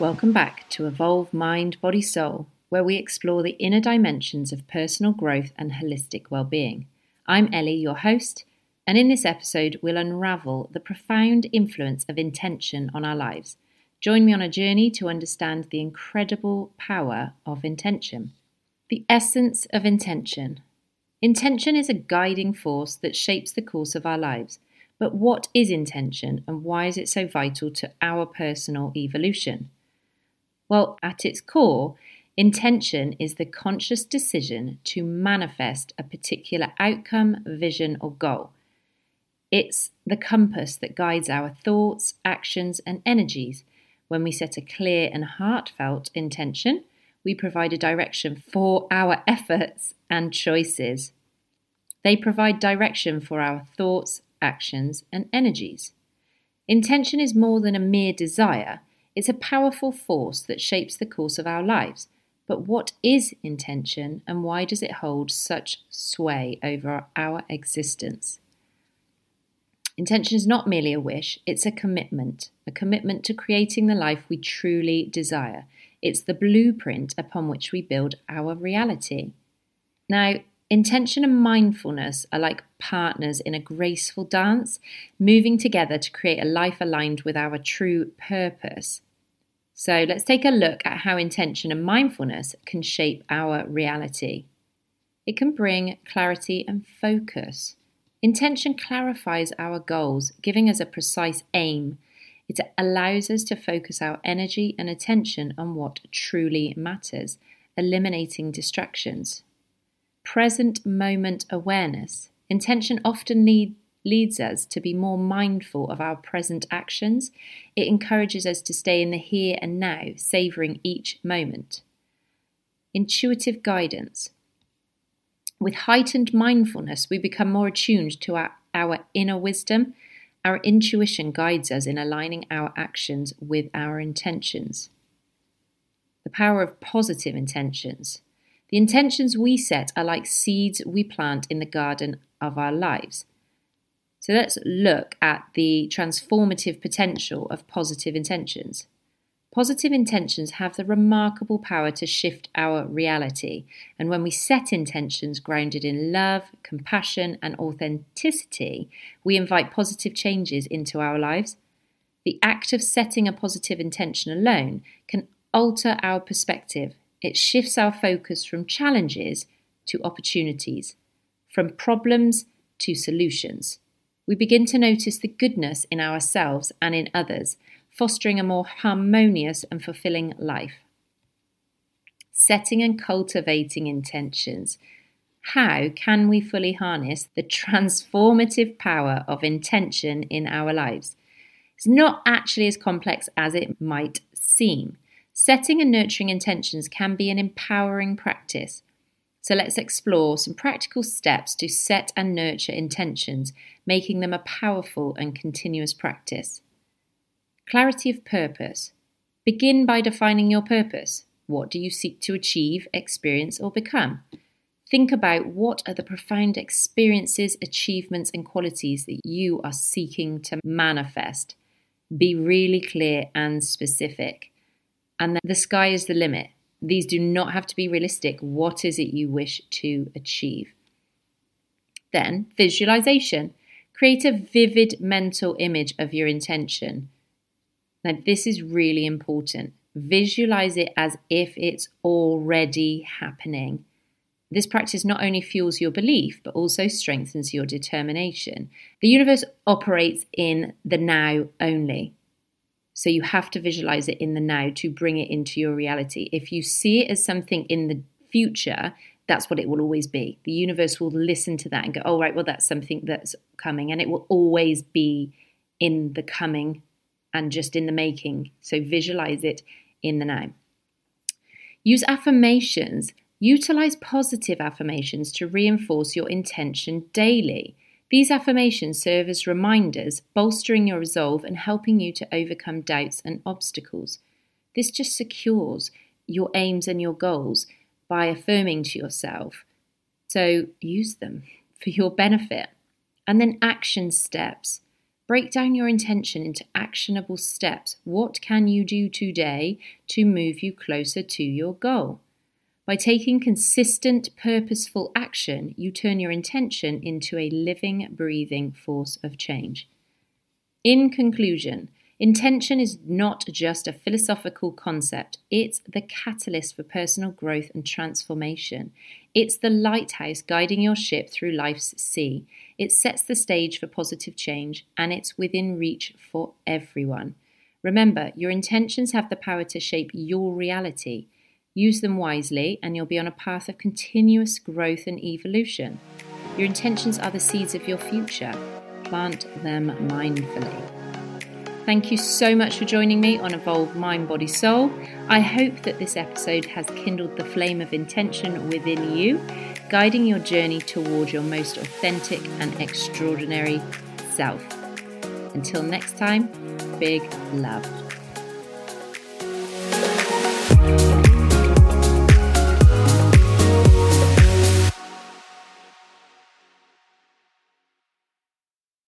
welcome back to Evolve Mind, Body, Soul, where we explore the inner dimensions of personal growth and holistic well-being. I'm Ellie, your host, and in this episode, we'll unravel the profound influence of intention on our lives. Join me on a journey to understand the incredible power of intention. The essence of intention. Intention is a guiding force that shapes the course of our lives. But what is intention and why is it so vital to our personal evolution? Well, at its core, intention is the conscious decision to manifest a particular outcome, vision, or goal. It's the compass that guides our thoughts, actions, and energies. When we set a clear and heartfelt intention, we provide a direction for our efforts and choices. They provide direction for our thoughts, actions, and energies. Intention is more than a mere desire, it's a powerful force that shapes the course of our lives. But what is intention and why does it hold such sway over our existence? Intention is not merely a wish, it's a commitment, a commitment to creating the life we truly desire. It's the blueprint upon which we build our reality. Now, intention and mindfulness are like partners in a graceful dance, moving together to create a life aligned with our true purpose. So, let's take a look at how intention and mindfulness can shape our reality. It can bring clarity and focus. Intention clarifies our goals, giving us a precise aim it allows us to focus our energy and attention on what truly matters, eliminating distractions. Present moment awareness. Intention often lead, leads us to be more mindful of our present actions. It encourages us to stay in the here and now, savouring each moment. Intuitive guidance. With heightened mindfulness, we become more attuned to our, our inner wisdom our intuition guides us in aligning our actions with our intentions. The power of positive intentions. The intentions we set are like seeds we plant in the garden of our lives. So let's look at the transformative potential of positive intentions. Positive intentions have the remarkable power to shift our reality. And when we set intentions grounded in love, compassion, and authenticity, we invite positive changes into our lives. The act of setting a positive intention alone can alter our perspective. It shifts our focus from challenges to opportunities, from problems to solutions. We begin to notice the goodness in ourselves and in others fostering a more harmonious and fulfilling life. Setting and cultivating intentions. How can we fully harness the transformative power of intention in our lives? It's not actually as complex as it might seem. Setting and nurturing intentions can be an empowering practice. So let's explore some practical steps to set and nurture intentions, making them a powerful and continuous practice. Clarity of purpose. Begin by defining your purpose. What do you seek to achieve, experience, or become? Think about what are the profound experiences, achievements, and qualities that you are seeking to manifest. Be really clear and specific. And the sky is the limit. These do not have to be realistic. What is it you wish to achieve? Then, visualization. Create a vivid mental image of your intention. Now, this is really important. Visualize it as if it's already happening. This practice not only fuels your belief, but also strengthens your determination. The universe operates in the now only. So you have to visualize it in the now to bring it into your reality. If you see it as something in the future, that's what it will always be. The universe will listen to that and go, oh, right, well, that's something that's coming. And it will always be in the coming and just in the making. So visualize it in the now. Use affirmations. Utilize positive affirmations to reinforce your intention daily. These affirmations serve as reminders, bolstering your resolve and helping you to overcome doubts and obstacles. This just secures your aims and your goals by affirming to yourself. So use them for your benefit. And then action steps. Break down your intention into actionable steps. What can you do today to move you closer to your goal? By taking consistent, purposeful action, you turn your intention into a living, breathing force of change. In conclusion, intention is not just a philosophical concept, it's the catalyst for personal growth and transformation. It's the lighthouse guiding your ship through life's sea. It sets the stage for positive change, and it's within reach for everyone. Remember, your intentions have the power to shape your reality. Use them wisely, and you'll be on a path of continuous growth and evolution. Your intentions are the seeds of your future. Plant them mindfully. Thank you so much for joining me on Evolve Mind, Body, Soul. I hope that this episode has kindled the flame of intention within you, guiding your journey toward your most authentic and extraordinary self. Until next time, big love.